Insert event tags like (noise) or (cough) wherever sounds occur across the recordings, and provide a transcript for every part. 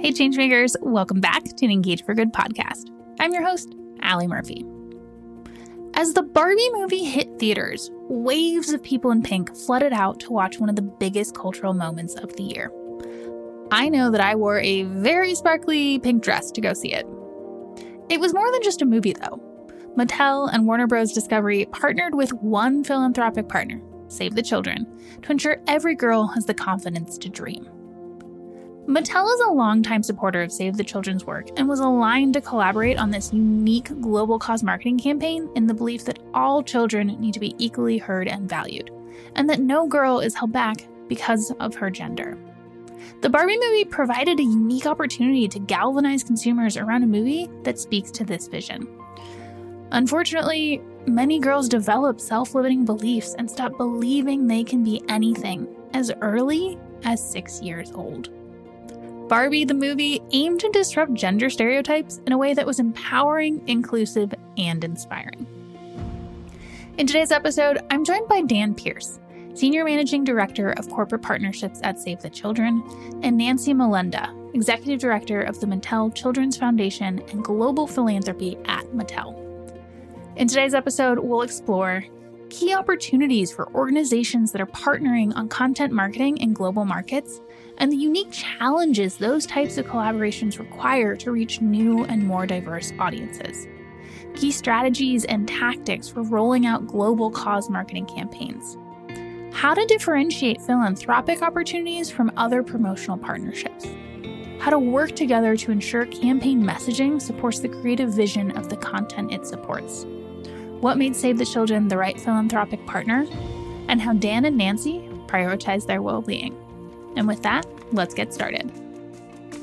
Hey, Changemakers, welcome back to an Engage for Good podcast. I'm your host, Alli Murphy. As the Barbie movie hit theaters, waves of people in pink flooded out to watch one of the biggest cultural moments of the year. I know that I wore a very sparkly pink dress to go see it. It was more than just a movie, though. Mattel and Warner Bros. Discovery partnered with one philanthropic partner, Save the Children, to ensure every girl has the confidence to dream. Mattel is a longtime supporter of Save the Children's work and was aligned to collaborate on this unique global cause marketing campaign in the belief that all children need to be equally heard and valued, and that no girl is held back because of her gender. The Barbie movie provided a unique opportunity to galvanize consumers around a movie that speaks to this vision. Unfortunately, many girls develop self limiting beliefs and stop believing they can be anything as early as six years old. Barbie, the movie, aimed to disrupt gender stereotypes in a way that was empowering, inclusive, and inspiring. In today's episode, I'm joined by Dan Peirce, Senior Managing Director of Corporate Partnerships at Save the Children, and Nancy Molenda, Executive Director of the Mattel Children's Foundation and Global Philanthropy at Mattel. In today's episode, we'll explore key opportunities for organizations that are partnering on content marketing in global markets and the unique challenges those types of collaborations require to reach new and more diverse audiences. Key strategies and tactics for rolling out global cause marketing campaigns. How to differentiate philanthropic opportunities from other promotional partnerships. How to work together to ensure campaign messaging supports the creative vision of the content it supports. What made Save the Children the right philanthropic partner, and how Dan and Nancy prioritize their well being. And with that, let's get started.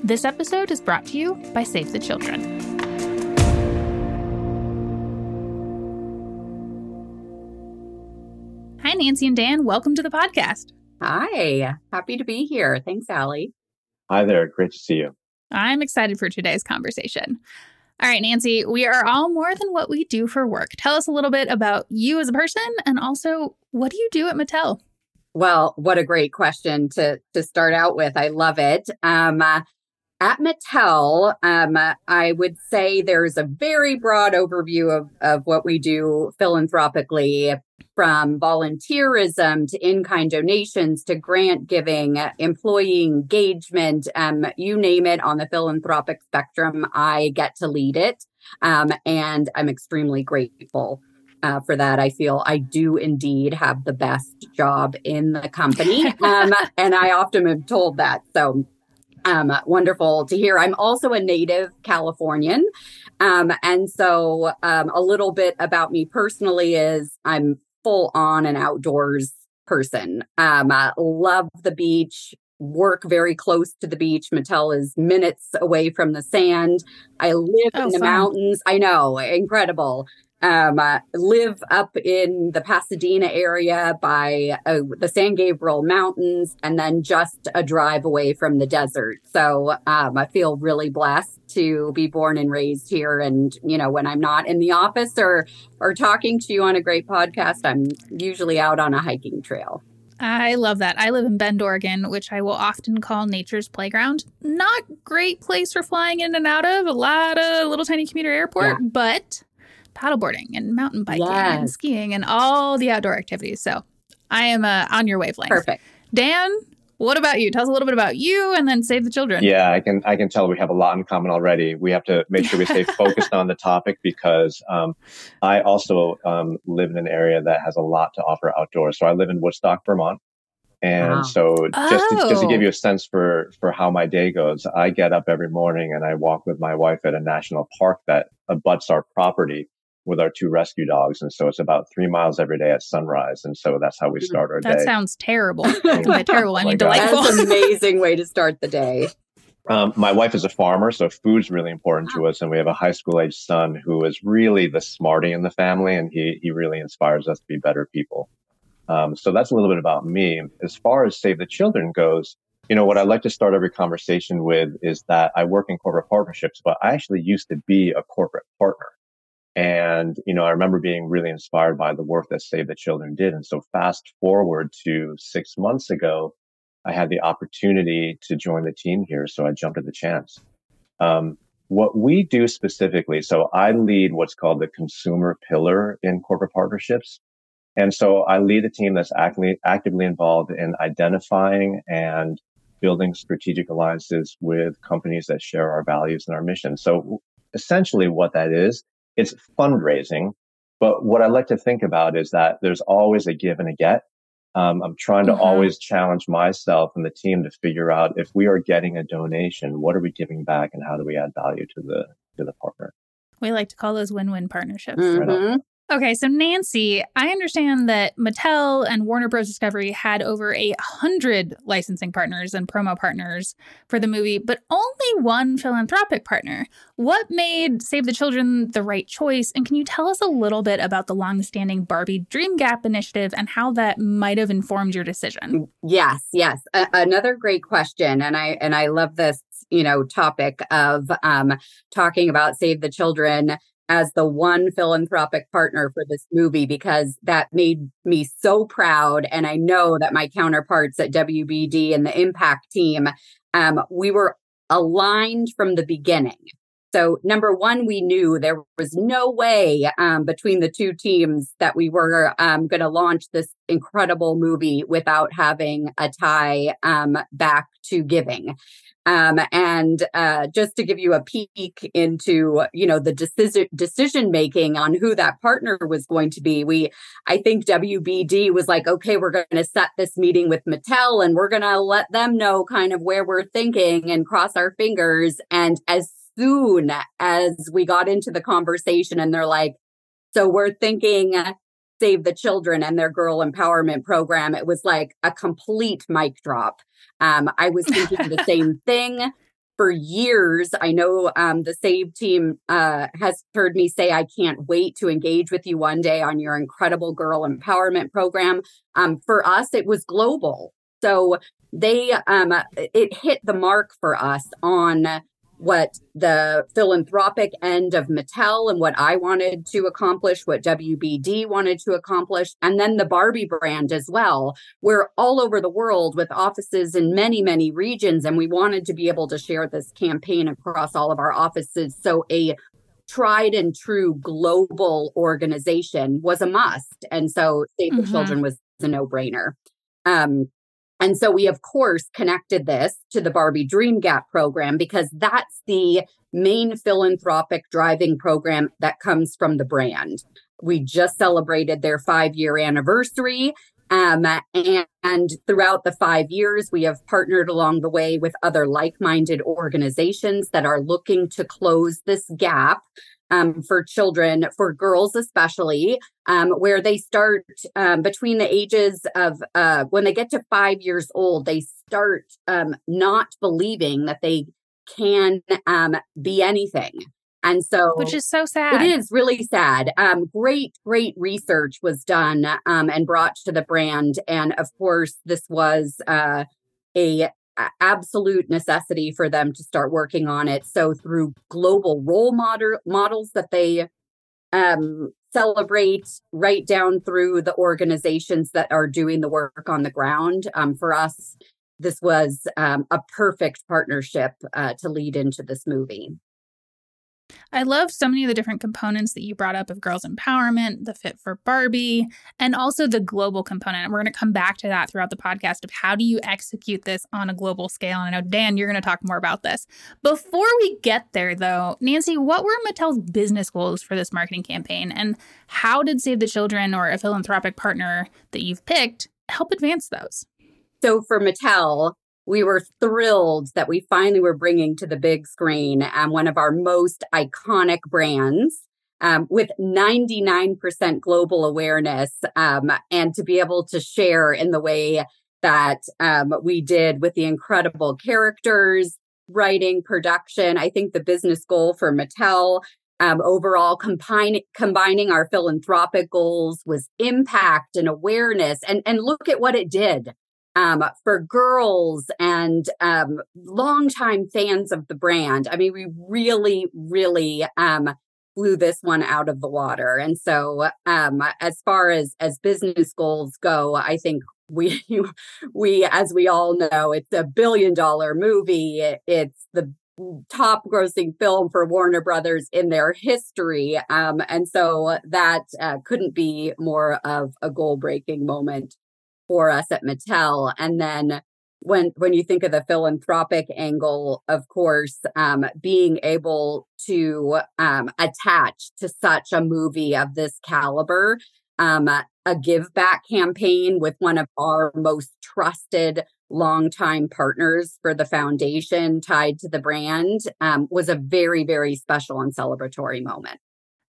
This episode is brought to you by Save the Children. Hi, Nancy and Dan. Welcome to the podcast. Hi, happy to be here. Thanks, Alli. Hi there. Great to see you. I'm excited for today's conversation. All right, Nancy, we are all more than what we do for work. Tell us a little bit about you as a person and also what do you do at Mattel? Well, what a great question to to start out with. I love it. Um, uh, at Mattel, um, I would say there's a very broad overview of, of what we do philanthropically from volunteerism to in kind donations to grant giving, employee engagement, um, you name it on the philanthropic spectrum. I get to lead it. Um, and I'm extremely grateful uh, for that. I feel I do indeed have the best job in the company. (laughs) Um, and I often am told that. So um, wonderful to hear. I'm also a native Californian. Um, and so um, a little bit about me personally is I'm full on an outdoors person. Um, I love the beach, work very close to the beach. Mattel is minutes away from the sand. I live oh, in the fun. mountains. I know, incredible um, uh, live up in the Pasadena area by uh, the San Gabriel Mountains and then just a drive away from the desert. So um, I feel really blessed to be born and raised here. And, you know, when I'm not in the office or, or talking to you on a great podcast, I'm usually out on a hiking trail. I love that. I live in Bend, Oregon, which I will often call nature's playground. Not great place for flying in and out of, a lot of little tiny commuter airport, yeah. but paddleboarding and mountain biking yes. and skiing and all the outdoor activities. So I am uh, on your wavelength. Perfect. Dan, what about you? Tell us a little bit about you and then save the children. Yeah, I can I can tell we have a lot in common already. We have to make sure we stay (laughs) focused on the topic because um, I also um, live in an area that has a lot to offer outdoors. So I live in Woodstock, Vermont. And wow. so just, oh. to, just to give oh. you a sense for, for how my day goes, I get up every morning and I walk with my wife at a national park that abuts our property with our two rescue dogs. And so it's about three miles every day at sunrise. And so that's how we mm, start our that day. That sounds terrible. (laughs) By terrible, I mean delightful. That's an (laughs) amazing way to start the day. Um, my wife is a farmer, so food's really important to us. And we have a high school age son who is really the smarty in the family, and he, he really inspires us to be better people. Um, so that's a little bit about me. As far as Save the Children goes, you know, what I like to start every conversation with is that I work in corporate partnerships, but I actually used to be a corporate partner. And, you know, I remember being really inspired by the work that Save the Children did. And so fast forward to six months ago, I had the opportunity to join the team here, so I jumped at the chance. Um, what we do specifically, so I lead what's called the consumer pillar in corporate partnerships. And so I lead a team that's actively, actively involved in identifying and building strategic alliances with companies that share our values and our mission. So essentially what that is, it's fundraising. But what I like to think about is that there's always a give and a get. Um, I'm trying to mm-hmm. always challenge myself and the team to figure out if we are getting a donation, what are we giving back and how do we add value to the to the partner? We like to call those win-win partnerships. Mm-hmm. Right Okay, so Nancy, I understand that Mattel and Warner Bros. Discovery had over a hundred licensing partners and promo partners for the movie, but only one philanthropic partner. What made Save the Children the right choice? And can you tell us a little bit about the long-standing Barbie Dream Gap initiative and how that might have informed your decision? Yes, yes. A- another great question, and I and I love this you know topic of um, talking about Save the Children as the one philanthropic partner for this movie because that made me so proud. And I know that my counterparts at WBD and the impact team, um, we were aligned from the beginning. So, number one, we knew there was no way um, between the two teams that we were um, going to launch this incredible movie without having a tie um, back to giving. Um, and uh, just to give you a peek into, you know, the decision decision making on who that partner was going to be, we, I think WBD was like, okay, we're going to set this meeting with Mattel, and we're going to let them know kind of where we're thinking and cross our fingers. And as soon as we got into the conversation, and they're like, so we're thinking Save the Children and their girl empowerment program, it was like a complete mic drop. Um, I was thinking the (laughs) same thing for years. I know um, the Save team uh, has heard me say, I can't wait to engage with you one day on your incredible girl empowerment program. Um, for us, it was global. So they, um, it hit the mark for us on what the philanthropic end of Mattel and what I wanted to accomplish, what WBD wanted to accomplish, and then the Barbie brand as well. We're all over the world with offices in many, many regions, and we wanted to be able to share this campaign across all of our offices. So a tried and true global organization was a must. And so Save the mm-hmm. Children was a no brainer. Um, and so we, of course, connected this to the Barbie Dream Gap program because that's the main philanthropic driving program that comes from the brand. We just celebrated their five year anniversary. Um, and, and throughout the five years, we have partnered along the way with other like minded organizations that are looking to close this gap um, for children, for girls especially, um, where they start um, between the ages of uh, when they get to five years old, they start um, not believing that they can um, be anything. And so, which is so sad. It is really sad. Um, great, great research was done and brought to the brand. And of course, this was uh, a absolute necessity for them to start working on it. So through global role model models that they um, celebrate right down through the organizations that are doing the work on the ground. Um, for us, this was um, a perfect partnership uh, to lead into this movie. I love so many of the different components that you brought up of girls' empowerment, the fit for Barbie, and also the global component. And we're going to come back to that throughout the podcast of how do you execute this on a global scale. And I know, Dan, you're going to talk more about this. Before we get there, though, Nancy, what were Mattel's business goals for this marketing campaign? And how did Save the Children or a philanthropic partner that you've picked help advance those? So for Mattel, we were thrilled that we finally were bringing to the big screen um, one of our most iconic brands um, with 99% global awareness um, and to be able to share in the way that um, we did with the incredible characters, writing, production. I think the business goal for Mattel um, overall combine, combining our philanthropic goals was impact and awareness and and look at what it did um, for girls and um, longtime fans of the brand. I mean, we really, really um, blew this one out of the water. And so, um, as far as as business goals go, I think we (laughs) we as we all know it's a billion dollar movie it's the top grossing film for warner brothers in their history um, and so that uh, couldn't be more of a goal breaking moment for us at mattel and then when when you think of the philanthropic angle of course um, being able to um, attach to such a movie of this caliber um, a give back campaign with one of our most trusted longtime partners for the foundation tied to the brand um, was a very, very special and celebratory moment.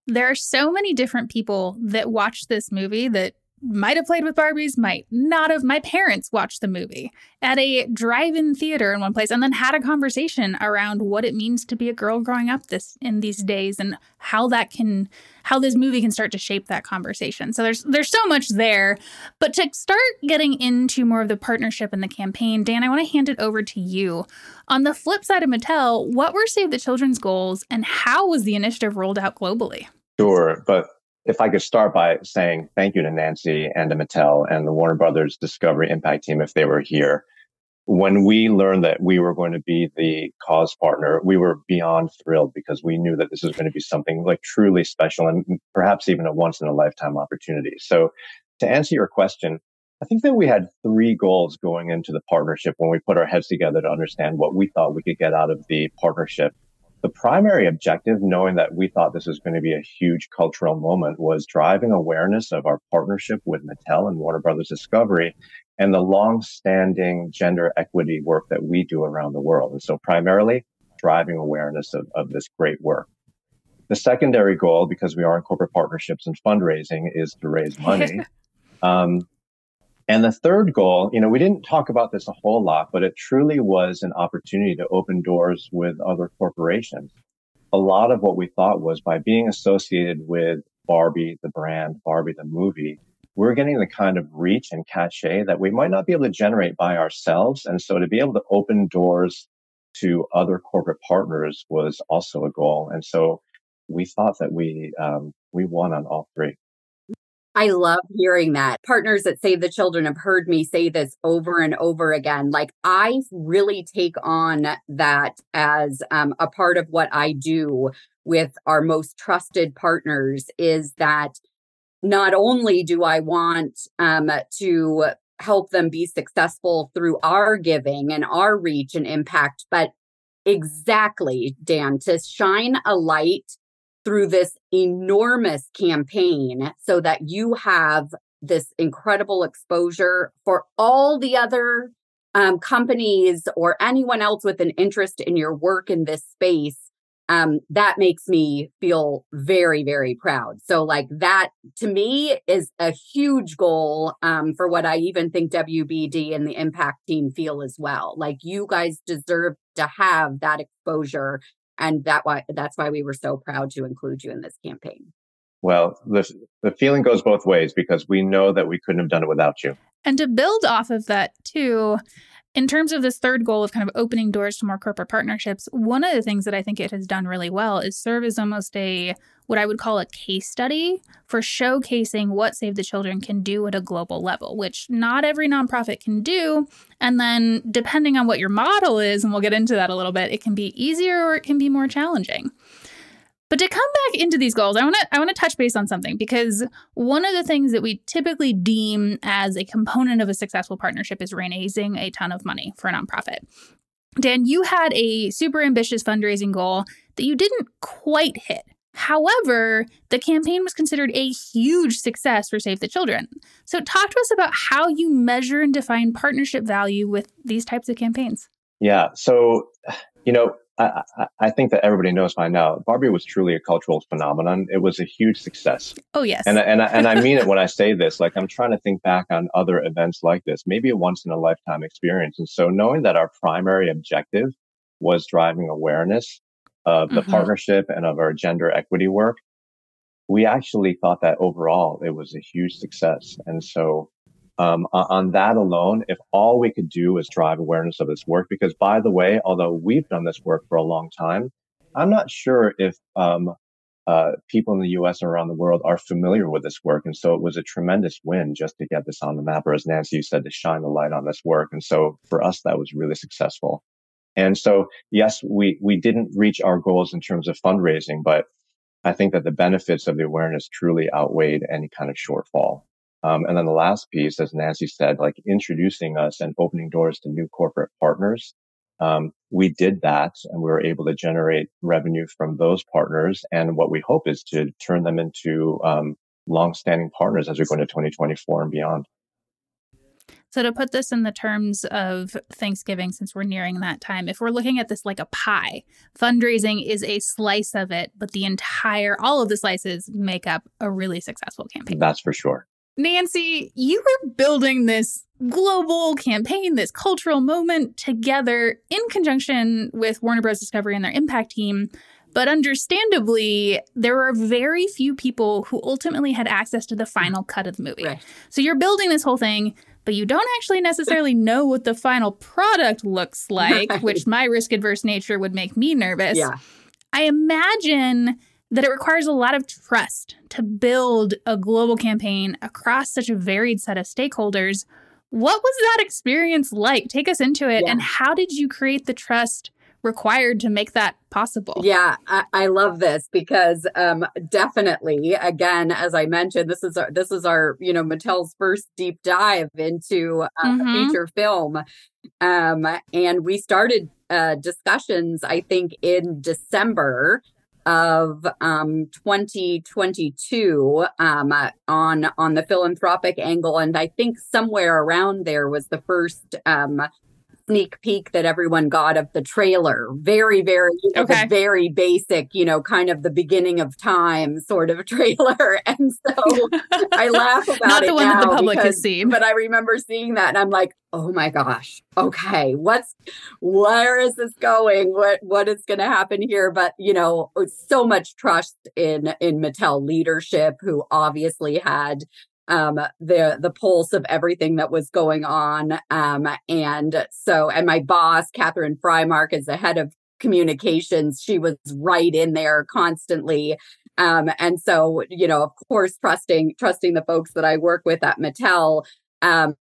There are so many different people that watch this movie that might have played with Barbies, might not have. My parents watched the movie at a drive-in theater in one place and then had a conversation around what it means to be a girl growing up this in these days and how that can how this movie can start to shape that conversation. So there's there's so much there. But to start getting into more of the partnership and the campaign, Dan, I want to hand it over to you. On the flip side of Mattel, what were Save the Children's goals and how was the initiative rolled out globally? Sure, but if I could start by saying thank you to Nancy and to Mattel and the Warner Brothers Discovery Impact team if they were here. When we learned that we were going to be the cause partner, we were beyond thrilled because we knew that this was going to be something like truly special and perhaps even a once in a lifetime opportunity. So to answer your question, I think that we had three goals going into the partnership when we put our heads together to understand what we thought we could get out of the partnership the primary objective, knowing that we thought this was going to be a huge cultural moment, was driving awareness of our partnership with Mattel and Warner Brothers Discovery and the long-standing gender equity work that we do around the world. And so primarily driving awareness of, of this great work. The secondary goal, because we are in corporate partnerships and fundraising, is to raise money. (laughs) um, and the third goal, you know, we didn't talk about this a whole lot, but it truly was an opportunity to open doors with other corporations. A lot of what we thought was by being associated with Barbie, the brand, Barbie, the movie, we're getting the kind of reach and cachet that we might not be able to generate by ourselves. And so to be able to open doors to other corporate partners was also a goal. And so we thought that we, um, we won on all three. I love hearing that. Partners that Save the Children have heard me say this over and over again. Like, I really take on that as um, a part of what I do with our most trusted partners is that not only do I want um, to help them be successful through our giving and our reach and impact, but exactly, Dan, to shine a light through this enormous campaign so that you have this incredible exposure for all the other um, companies or anyone else with an interest in your work in this space um, that makes me feel very very proud. So like that to me is a huge goal um, for what i even think wbd and the impact team feel as well. Like you guys deserve to have that exposure and that why that's why we were so proud to include you in this campaign. Well, the the feeling goes both ways because we know that we couldn't have done it without you. And to build off of that too, in terms of this third goal of kind of opening doors to more corporate partnerships, one of the things that I think it has done really well is serve as almost a what I would call a case study for showcasing what Save the Children can do at a global level, which not every nonprofit can do. And then, depending on what your model is, and we'll get into that a little bit, it can be easier or it can be more challenging. But to come back into these goals, I want to I want to touch base on something because one of the things that we typically deem as a component of a successful partnership is raising a ton of money for a nonprofit. Dan, you had a super ambitious fundraising goal that you didn't quite hit. However, the campaign was considered a huge success for Save the Children. So, talk to us about how you measure and define partnership value with these types of campaigns. Yeah. So, you know, I, I, think that everybody knows by now, Barbie was truly a cultural phenomenon. It was a huge success. Oh yes, and and and I mean it when I (laughs) say this. Like I'm trying to think back on other events like this, maybe a once in a lifetime experience. And so knowing that our primary objective was driving awareness of the mm-hmm. partnership and of our gender equity work, we actually thought that overall it was a huge success. And so um, on that alone, if all we could do is drive awareness of this work, because by the way, although we've done this work for a long time, I'm not sure if um, uh, people in the US and around the world are familiar with this work. And so it was a tremendous win just to get this on the map, or as Nancy said, to shine the light on this work. And so for us, that was really successful. And so, yes, we, we didn't reach our goals in terms of fundraising, but I think that the benefits of the awareness truly outweighed any kind of shortfall. Um, and then the last piece, as Nancy said, like introducing us and opening doors to new corporate partners. Um, we did that and we were able to generate revenue from those partners. And what we hope is to turn them into um, long-standing partners as we go into 2024 and beyond. So, to put this in the terms of Thanksgiving, since we're nearing that time, if we're looking at this like a pie, fundraising is a slice of it, but the entire, all of the slices make up a really successful campaign. That's for sure. Nancy, you were building this global campaign, this cultural moment together in conjunction with Warner Bros. Discovery and their impact team. But understandably, there are very few people who ultimately had access to the final cut of the movie. Right. So you're building this whole thing, but you don't actually necessarily (laughs) know what the final product looks like, right. which my risk adverse nature would make me nervous. Yeah. I imagine that it requires a lot of trust to build a global campaign across such a varied set of stakeholders. What was that experience like? Take us into it. Yeah. And how did you create the trust required to make that possible? Yeah, I, I love this because um, definitely, again, as I mentioned, this is our, this is our you know Mattel's first deep dive into uh, mm-hmm. feature film, um, and we started uh, discussions I think in December of um, 2022 um, on on the philanthropic angle, and I think somewhere around there was the first um, sneak peek that everyone got of the trailer. Very, very, okay. very basic, you know, kind of the beginning of time sort of (laughs) trailer. And so I (laughs) laugh about Not it the one that the public because, has seen. But I remember seeing that and I'm like, oh my gosh, okay, what's where is this going? What what is gonna happen here? But you know, so much trust in in Mattel leadership, who obviously had um, the the pulse of everything that was going on. Um, and so, and my boss, Catherine Frymark, is the head of communications. She was right in there constantly. Um, and so, you know, of course, trusting trusting the folks that I work with at Mattel. Um,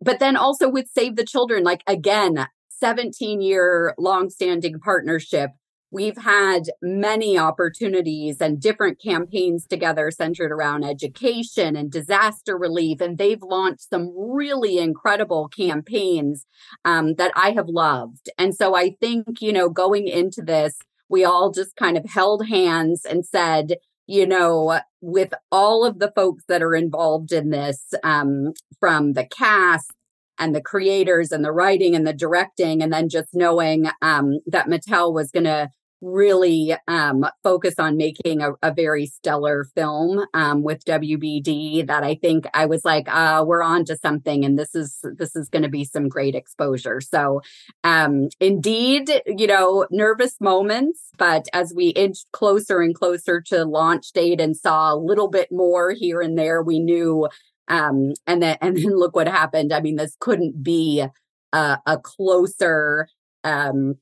but then also with Save the Children, like again, 17 year long standing partnership We've had many opportunities and different campaigns together centered around education and disaster relief. And they've launched some really incredible campaigns um, that I have loved. And so I think, you know, going into this, we all just kind of held hands and said, you know, with all of the folks that are involved in this, um, from the cast and the creators and the writing and the directing, and then just knowing um, that Mattel was going to really um, focus on making a, a very stellar film um, with WBD that I think I was like, uh, we're on to something and this is this is going to be some great exposure. So um, indeed, you know, nervous moments, but as we inched closer and closer to launch date and saw a little bit more here and there, we knew um, and then and then look what happened. I mean, this couldn't be a, a closer um,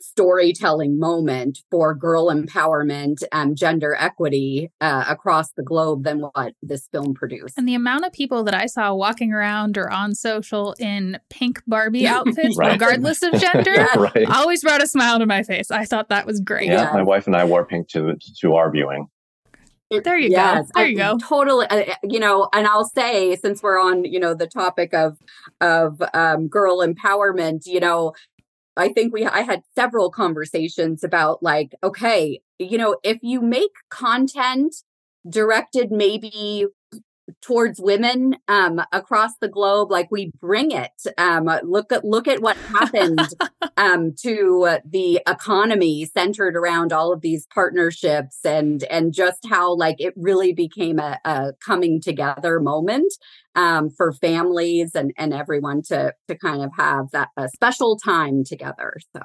storytelling moment for girl empowerment and gender equity uh, across the globe than what this film produced. And the amount of people that I saw walking around or on social in pink Barbie (laughs) outfits, right. regardless of (laughs) gender, yeah, right. always brought a smile to my face. I thought that was great. Yeah, my wife and I wore pink to to our viewing. there you yes, go. There I, you go. Totally. Uh, you know, and I'll say, since we're on, you know, the topic of of um, girl empowerment, you know, I think we I had several conversations about like, okay, you know, if you make content directed maybe towards women um, across the globe like we bring it um, look at look at what happened (laughs) um, to the economy centered around all of these partnerships and and just how like it really became a, a coming together moment um, for families and and everyone to to kind of have that a special time together so.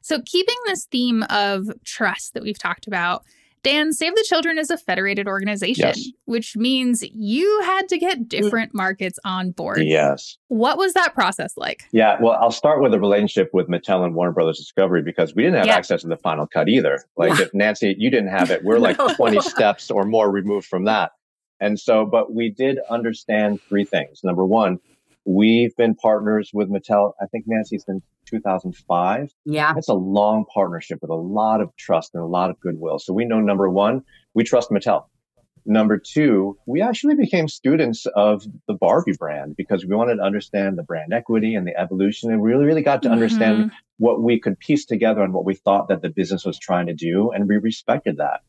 So keeping this theme of trust that we've talked about Dan, Save the Children is a federated organization, Yes. which means you had to get different markets on board. Yes. What was that process like? Yeah, well, I'll start with a relationship with Mattel and Warner Brothers Discovery because we didn't have Yeah. access to the final cut either. Like if Nancy, you didn't have it, we're like (laughs) No. 20 steps or more removed from that. And so, but we did understand three things. Number one, we've been partners with Mattel, I think Nancy since 2005. Yeah. It's a long partnership with a lot of trust and a lot of goodwill. So we know number one, we trust Mattel. Number two, we actually became students of the Barbie brand because we wanted to understand the brand equity and the evolution. And we really, really got to understand Mhm. what we could piece together and what we thought that the business was trying to do. And we respected that.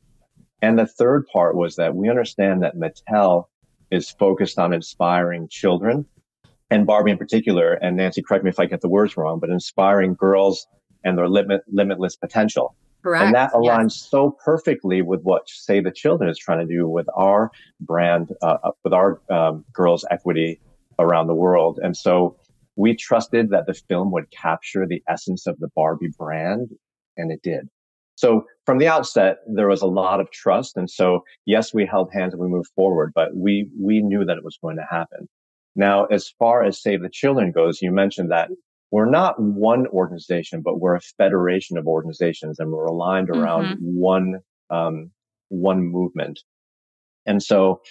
And the third part was that we understand that Mattel is focused on inspiring children and Barbie in particular. And Nancy, correct me if I get the words wrong, but inspiring girls and their limit, limitless potential. Correct. And that Yes. aligns so perfectly with what Save the Children is trying to do with our brand, uh, uh, with our um, girls' equity around the world. And so we trusted that the film would capture the essence of the Barbie brand, and it did. So from the outset, there was a lot of trust. And so, yes, we held hands and we moved forward, but we, we knew that it was going to happen. Now, as far as Save the Children goes, you mentioned that we're not one organization, but we're a federation of organizations and we're aligned around one, um, one movement. And so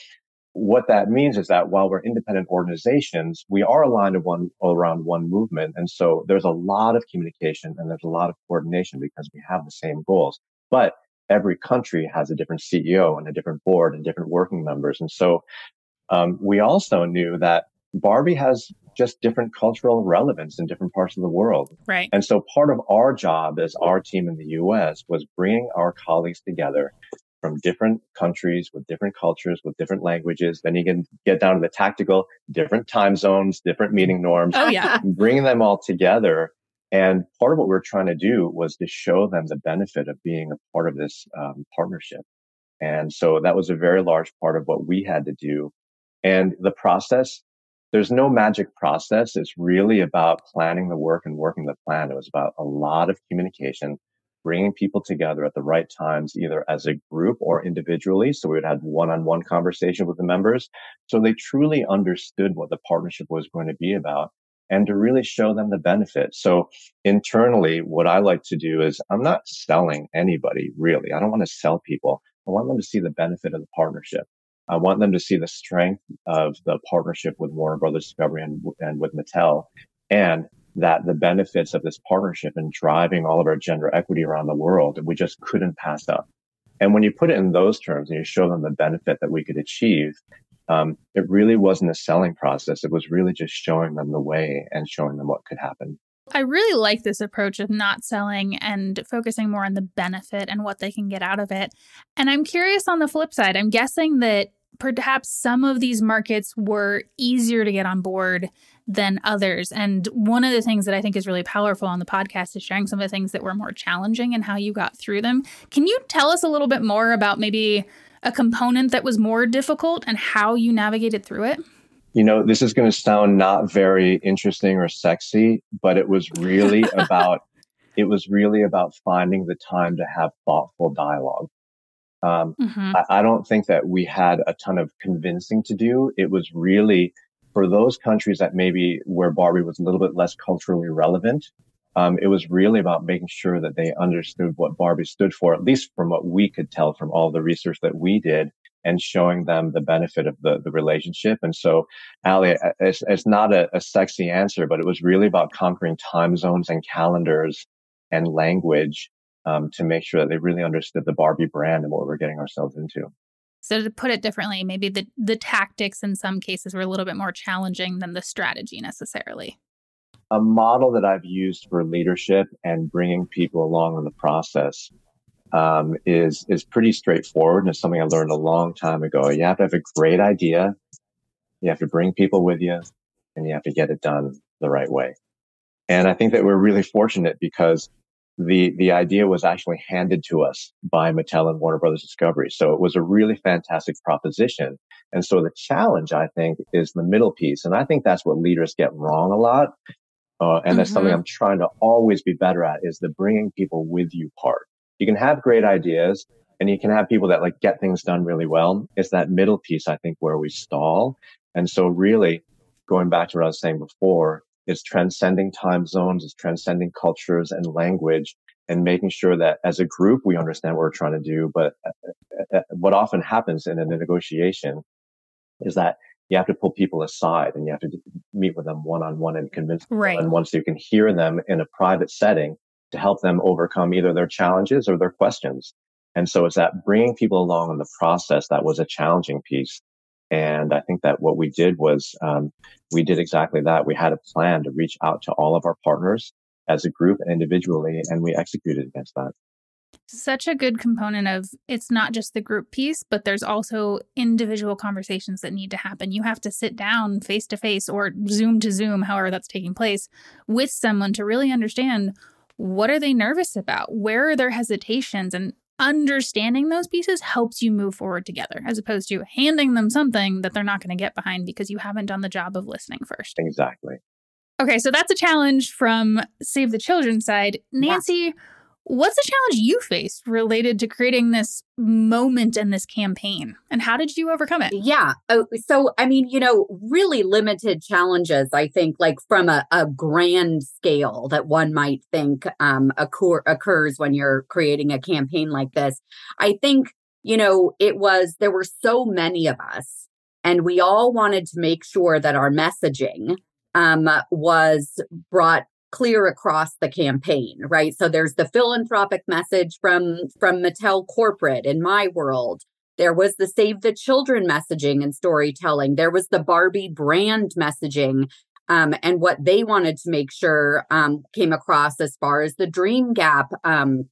what that means is that while we're independent organizations, we are aligned one, around one movement. And so there's a lot of communication and there's a lot of coordination because we have the same goals, but every country has a different CEO and a different board and different working members. And so, um, we also knew that Barbie has just different cultural relevance in different parts of the world. Right. And so part of our job as our team in the US was bringing our colleagues together from different countries with different cultures, with different languages. Then you can get down to the tactical, different time zones, different meeting norms, Oh, yeah. (laughs) bringing them all together. And part of what we are trying to do was to show them the benefit of being a part of this um, partnership. And so that was a very large part of what we had to do. And the process, there's no magic process. It's really about planning the work and working the plan. It was about a lot of communication, bringing people together at the right times, either as a group or individually. So we would have one-on-one conversation with the members. So they truly understood what the partnership was going to be about and to really show them the benefit. So internally, what I like to do is I'm not selling anybody really. I don't want to sell people. I want them to see the benefit of the partnership. I want them to see the strength of the partnership with Warner Brothers Discovery and, and with Mattel and that the benefits of this partnership in driving all of our gender equity around the world, we just couldn't pass up. And when you put it in those terms and you show them the benefit that we could achieve, um, it really wasn't a selling process. It was really just showing them the way and showing them what could happen. I really like this approach of not selling and focusing more on the benefit and what they can get out of it. And I'm curious on the flip side, I'm guessing that perhaps some of these markets were easier to get on board than others. And one of the things that I think is really powerful on the podcast is sharing some of the things that were more challenging and how you got through them. Can you tell us a little bit more about maybe a component that was more difficult and how you navigated through it? You know, this is going to sound not very interesting or sexy, but it was really (laughs) about it was really about finding the time to have thoughtful dialogue. Um, Mm-hmm. I, I don't think that we had a ton of convincing to do. It was really for those countries that maybe where Barbie was a little bit less culturally relevant. Um, it was really about making sure that they understood what Barbie stood for, at least from what we could tell from all the research that we did and showing them the benefit of the, the relationship. And so, Alli, it's, it's not a, a sexy answer, but it was really about conquering time zones and calendars and language um, to make sure that they really understood the Barbie brand and what we're getting ourselves into. So to put it differently, maybe the the tactics in some cases were a little bit more challenging than the strategy necessarily. A model that I've used for leadership and bringing people along in the process um, is is pretty straightforward and it's something I learned a long time ago. You have to have a great idea, you have to bring people with you, and you have to get it done the right way. And I think that we're really fortunate because the the idea was actually handed to us by Mattel and Warner Brothers Discovery. So it was a really fantastic proposition. And so the challenge, I think, is the middle piece. And I think that's what leaders get wrong a lot. Uh, and that's something Mhm. I'm trying to always be better at is the bringing people with you part. You can have great ideas and you can have people that like get things done really well. It's that middle piece, I think, where we stall. And so really going back to what I was saying before, is transcending time zones, is transcending cultures and language and making sure that as a group, we understand what we're trying to do. But uh, uh, uh, what often happens in a negotiation is that you have to pull people aside and you have to meet with them one on one and convince them. Right. And once you can hear them in a private setting to help them overcome either their challenges or their questions. And so it's that bringing people along in the process that was a challenging piece. And I think that what we did was um, we did exactly that. We had a plan to reach out to all of our partners as a group and individually, and we executed against that. Such a good component of it's not just the group piece, but there's also individual conversations that need to happen. You have to sit down face to face or Zoom to Zoom, however that's taking place, with someone to really understand what are they nervous about? Where are their hesitations? And understanding those pieces helps you move forward together as opposed to handing them something that they're not going to get behind because you haven't done the job of listening first. Exactly. Okay, so that's a challenge from Save the Children side. Nancy, yeah. What's the challenge you faced related to creating this moment and this campaign? And how did you overcome it? Yeah. Oh, so, I mean, you know, really limited challenges, I think, like from a, a grand scale that one might think um, occur, occurs when you're creating a campaign like this. I think, you know, it was, there were so many of us, and we all wanted to make sure that our messaging um, was brought clear across the campaign right? So there's the philanthropic message from from mattel corporate in my world. There was the save the children messaging and storytelling. There was the barbie brand messaging um, and what they wanted to make sure um, came across as far as the dream gap um,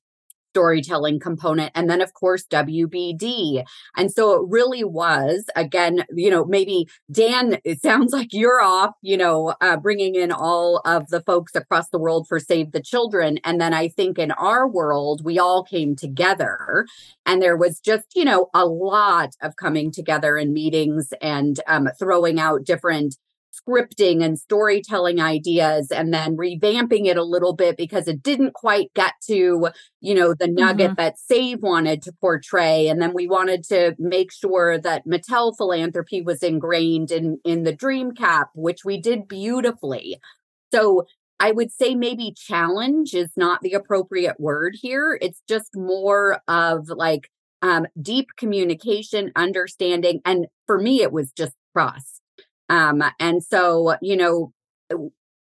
storytelling component. And then, of course, WBD. And so it really was, again, you know, maybe Dan, it sounds like you're off, you know, uh, bringing in all of the folks across the world for Save the Children. And then I think in our world, we all came together and there was just, you know, a lot of coming together in meetings and um, throwing out different scripting and storytelling ideas and then revamping it a little bit because it didn't quite get to you know the nugget mm-hmm. that save wanted to portray. And then we wanted to make sure that mattel philanthropy was ingrained in in the dream gap which we did beautifully. So i would say maybe challenge is not the appropriate word here. It's just more of like um, deep communication understanding and for me it was just trust um, and so, you know,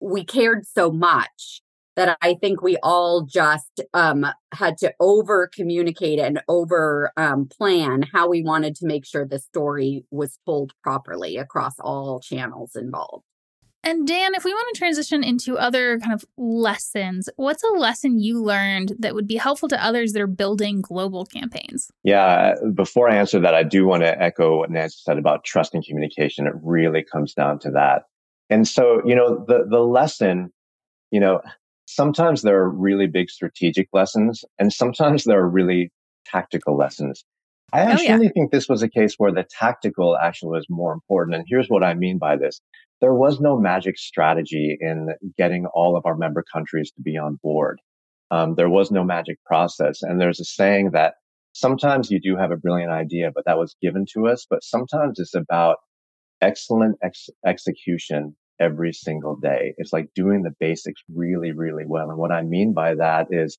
we cared so much that I think we all just um, had to over communicate and over um, plan how we wanted to make sure the story was told properly across all channels involved. And Dan, if we want to transition into other kind of lessons, what's a lesson you learned that would be helpful to others that are building global campaigns? Yeah, before I answer that, I do want to echo what Nancy said about trust and communication. It really comes down to that. And so, you know, the the lesson, you know, sometimes there are really big strategic lessons and sometimes there are really tactical lessons. I actually oh, yeah. think this was a case where the tactical actually was more important. And here's what I mean by this there was no magic strategy in getting all of our member countries to be on board. Um, there was no magic process. And there's a saying that sometimes you do have a brilliant idea, but that was given to us. But sometimes it's about excellent ex- execution every single day. It's like doing the basics really, really well. And what I mean by that is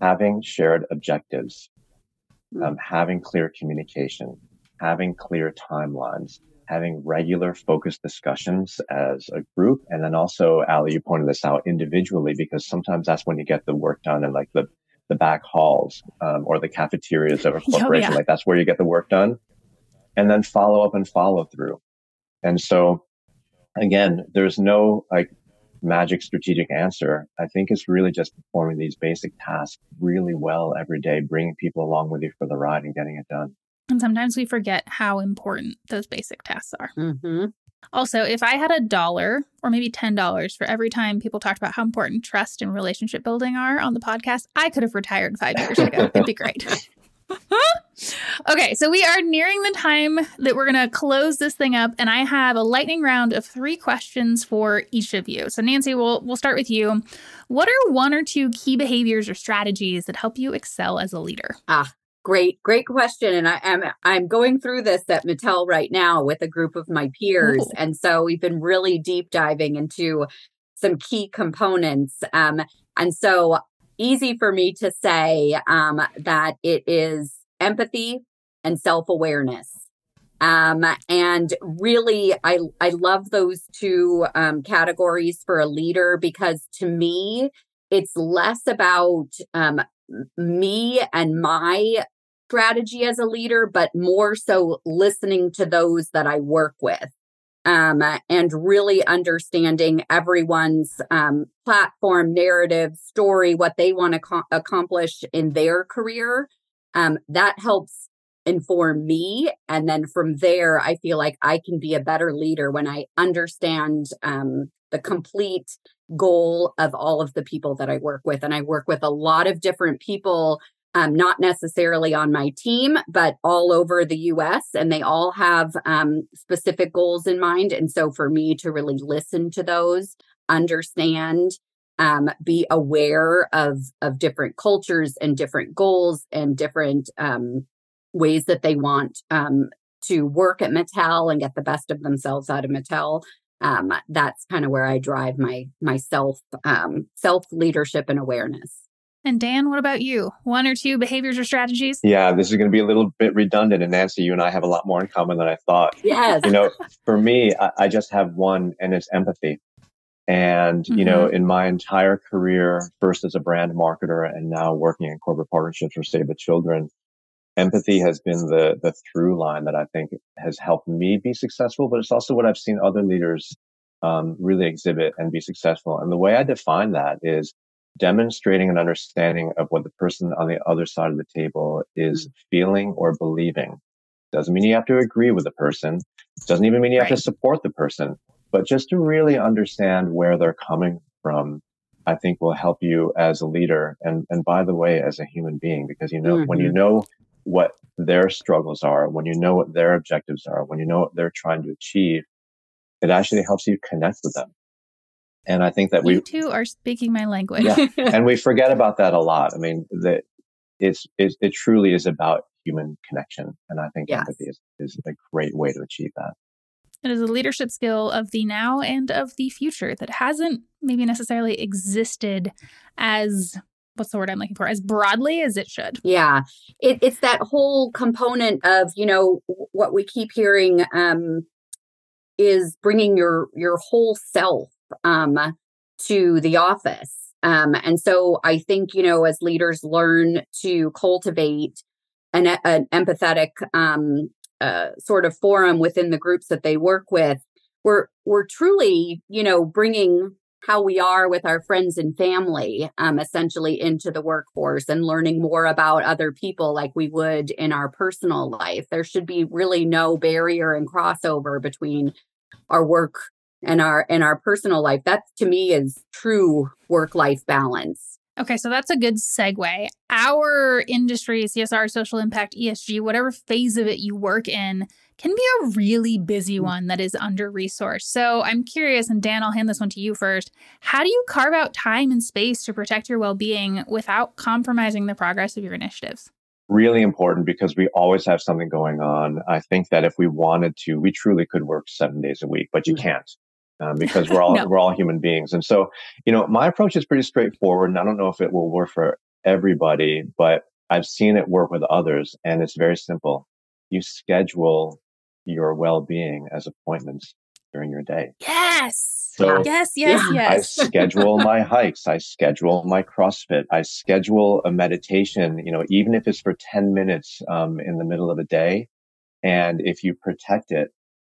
having shared objectives, um, having clear communication, having clear timelines, having regular focused discussions as a group. And then also, Alli, you pointed this out individually because sometimes that's when you get the work done in like the, the back halls um, or the cafeterias of a corporation. (laughs) Oh, yeah. Like that's where you get the work done. And then follow up and follow through. And so again, there's no like magic strategic answer. I think it's really just performing these basic tasks really well every day, bringing people along with you for the ride and getting it done. And sometimes we forget how important those basic tasks are. Mm-hmm. Also, if I had a dollar or maybe $10 for every time people talked about how important trust and relationship building are on the podcast, I could have retired five years ago. It'd be great. (laughs) (laughs) okay, so we are nearing the time that we're going to close this thing up, and I have a lightning round of three questions for each of you. So, Nancy, we'll we'll start with you. What are one or two key behaviors or strategies that help you excel as a leader? Ah, Great, great question. And I am I'm going through this at Mattel right now with a group of my peers. Ooh. And so we've been really deep diving into some key components. Um, and so easy for me to say um, that it is empathy and self-awareness. Um, and really, I I love those two um, categories for a leader because to me, it's less about um, me and my strategy as a leader, but more so listening to those that I work with um, and really understanding everyone's um, platform, narrative, story, what they want to co- accomplish in their career. Um, that helps inform me. And then from there, I feel like I can be a better leader when I understand um, the complete goal of all of the people that I work with. And I work with a lot of different people, um, not necessarily on my team, but all over the US. And they all have um, specific goals in mind. And so for me to really listen to those, understand, um, be aware of of different cultures and different goals and different um, ways that they want um, to work at Mattel and get the best of themselves out of Mattel um, that's kind of where I drive my my self um, self leadership and awareness. And Dan, what about you? One or two behaviors or strategies? Yeah, this is going to be a little bit redundant. And Nancy, you and I have a lot more in common than I thought. Yes. You know, for me, I, I just have one, and it's empathy. And, mm-hmm. you know, mm-hmm. in my entire career, first as a brand marketer and now working in corporate partnerships for Save the Children, empathy has been the the through line that I think has helped me be successful, but it's also what I've seen other leaders um, really exhibit and be successful. And the way I define that is demonstrating an understanding of what the person on the other side of the table is mm-hmm. feeling or believing. Doesn't mean you have to agree with the person. Doesn't even mean you have to support the person, but just to really understand where they're coming from I think will help you as a leader and and by the way as a human being because you know mm-hmm. when you mm-hmm. know what their struggles are, when you know what their objectives are, when you know what they're trying to achieve, it actually helps you connect with them. And I think that we you two are speaking my language. yeah, (laughs) and we forget about that a lot. I mean, that it's it, it truly is about human connection, and I think yes. empathy is, is a great way to achieve that. It is a leadership skill of the now and of the future that hasn't maybe necessarily existed as what's the word I'm looking for as broadly as it should. Yeah, it, it's that whole component of you know what we keep hearing um, is bringing your your whole self um, to the office. Um, and so I think, you know, as leaders learn to cultivate an, an empathetic um, uh, sort of forum within the groups that they work with, we're we're truly, you know, bringing how we are with our friends and family um, essentially into the workforce and learning more about other people like we would in our personal life there should be really no barrier and crossover between our work and our and our personal life that to me is true work life balance Okay, so that's a good segue. Our industry, CSR, social impact, ESG, whatever phase of it you work in, can be a really busy mm. one that is under resourced. So I'm curious, and Dan, I'll hand this one to you first. How do you carve out time and space to protect your well being without compromising the progress of your initiatives? Really important because we always have something going on. I think that if we wanted to, we truly could work seven days a week, but you mm. can't um, because we're all (laughs) no. we're all human beings. And so, you know, my approach is pretty straightforward, and I don't know if it will work for everybody, but I've seen it work with others, and it's very simple. You schedule your well-being as appointments during your day. Yes. So yes, yes, yes. I (laughs) schedule my hikes. I schedule my CrossFit. I schedule a meditation, you know, even if it's for 10 minutes um, in the middle of a day. And if you protect it,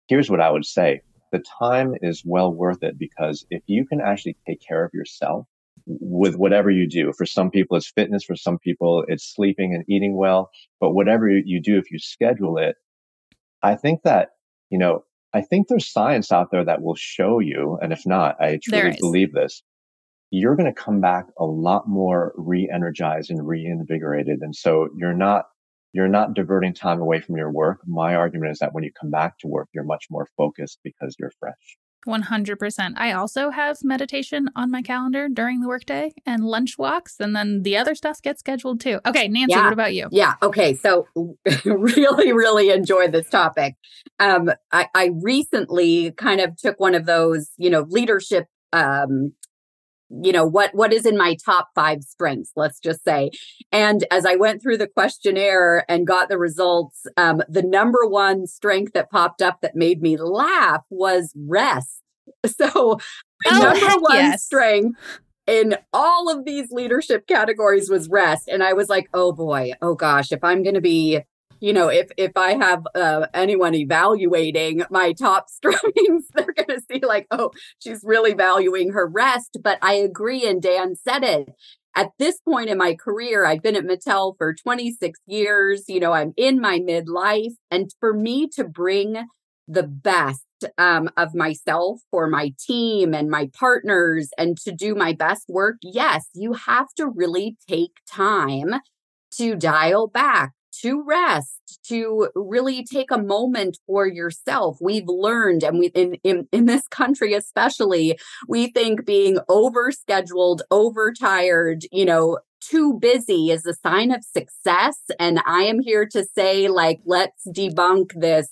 here's what I would say the time is well worth it because if you can actually take care of yourself with whatever you do, for some people it's fitness, for some people it's sleeping and eating well, but whatever you do, if you schedule it, I think that, you know, I think there's science out there that will show you, and if not, I truly believe this, you're going to come back a lot more re-energized and reinvigorated. And so you're not you're not diverting time away from your work. My argument is that when you come back to work, you're much more focused because you're fresh. 100%. I also have meditation on my calendar during the workday and lunch walks, and then the other stuff gets scheduled too. Okay, Nancy, Yeah. what about you? Yeah. Okay. So (laughs) really, really enjoy this topic. Um, I, I recently kind of took one of those, you know, leadership, um, you know, what, what is in my top five strengths, let's just say. And as I went through the questionnaire and got the results, um, the number one strength that popped up that made me laugh was rest. (laughs) So my Oh, number one yes. strength in all of these leadership categories was rest and i was like oh boy oh gosh if i'm going to be you know if if i have uh, anyone evaluating my top (laughs) strengths they're going to see like oh she's really valuing her rest but i agree and dan said it. At this point in my career i've been at mattel for 26 years you know i'm in my midlife and for me to bring the best um, of myself for my team and my partners and to do my best work, yes, you have to really take time to dial back, to rest, to really take a moment for yourself. We've learned, and we in in, in this country especially, we think being overscheduled, overtired, you know, too busy is a sign of success. And I am here to say, like, let's debunk this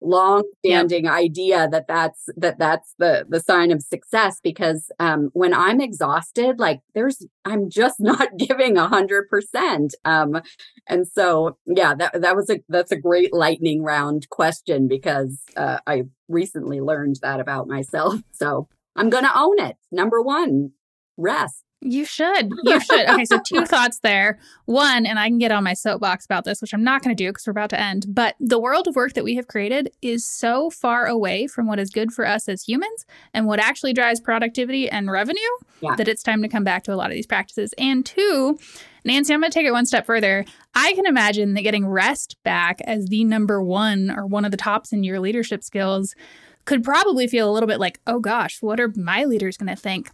long standing idea that that's that that's the the sign of success because um when i'm exhausted like there's i'm just (laughs) not giving a hundred percent um and so yeah that that was a that's a great lightning round question because uh, i recently learned that about myself (laughs) so i'm gonna own it. Number one rest You should. You should. Okay, so two (laughs) thoughts there. One, and I can get on my soapbox about this, which I'm not going to do because we're about to end, but the world of work that we have created is so far away from what is good for us as humans and what actually drives productivity and revenue Yeah. that it's time to come back to a lot of these practices. And two, Nancy, I'm going to take it one step further. I can imagine that getting rest back as the number one or one of the tops in your leadership skills could probably feel a little bit like, oh gosh, what are my leaders going to think?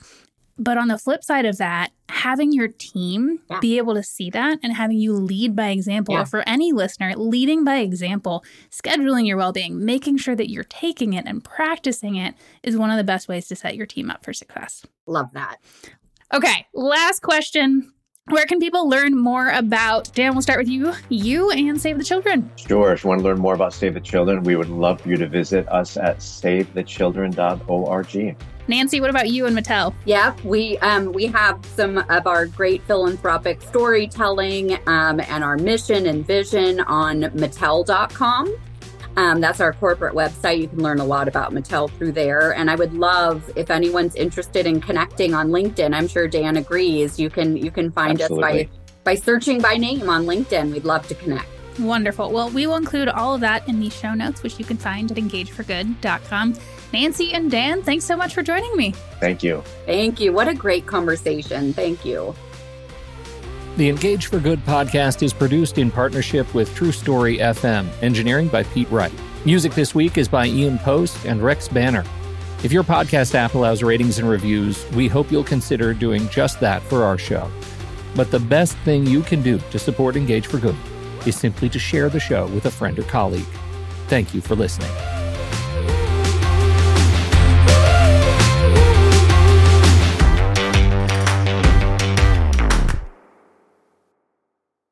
But on the flip side of that, having your team Yeah. be able to see that and having you lead by example, Yeah. for any listener, leading by example, scheduling your well being, making sure that you're taking it and practicing it is one of the best ways to set your team up for success. love that Okay, last question. Where can people learn more about? Dan, we'll start with you, you and Save the Children. Sure. If you want to learn more about Save the Children, we would love for you to visit us at savethechildren.org. Nancy, what about you and Mattel? Yeah, we um, we have some of our great philanthropic storytelling um, and our mission and vision on Mattel.com. Um, that's our corporate website. You can learn a lot about Mattel through there. And I would love if anyone's interested in connecting on LinkedIn. I'm sure Dan agrees. You can you can find Absolutely. us by by searching by name on LinkedIn. We'd love to connect. Wonderful. Well, we will include all of that in the show notes, which you can find at engageforgood.com. Nancy and Dan, thanks so much for joining me. Thank you. Thank you. What a great conversation. Thank you. The Engage for Good podcast is produced in partnership with True Story FM, engineering by Pete Wright. Music this week is by Ian Post and Rex Banner. If your podcast app allows ratings and reviews, we hope you'll consider doing just that for our show. But the best thing you can do to support Engage for Good is simply to share the show with a friend or colleague. Thank you for listening.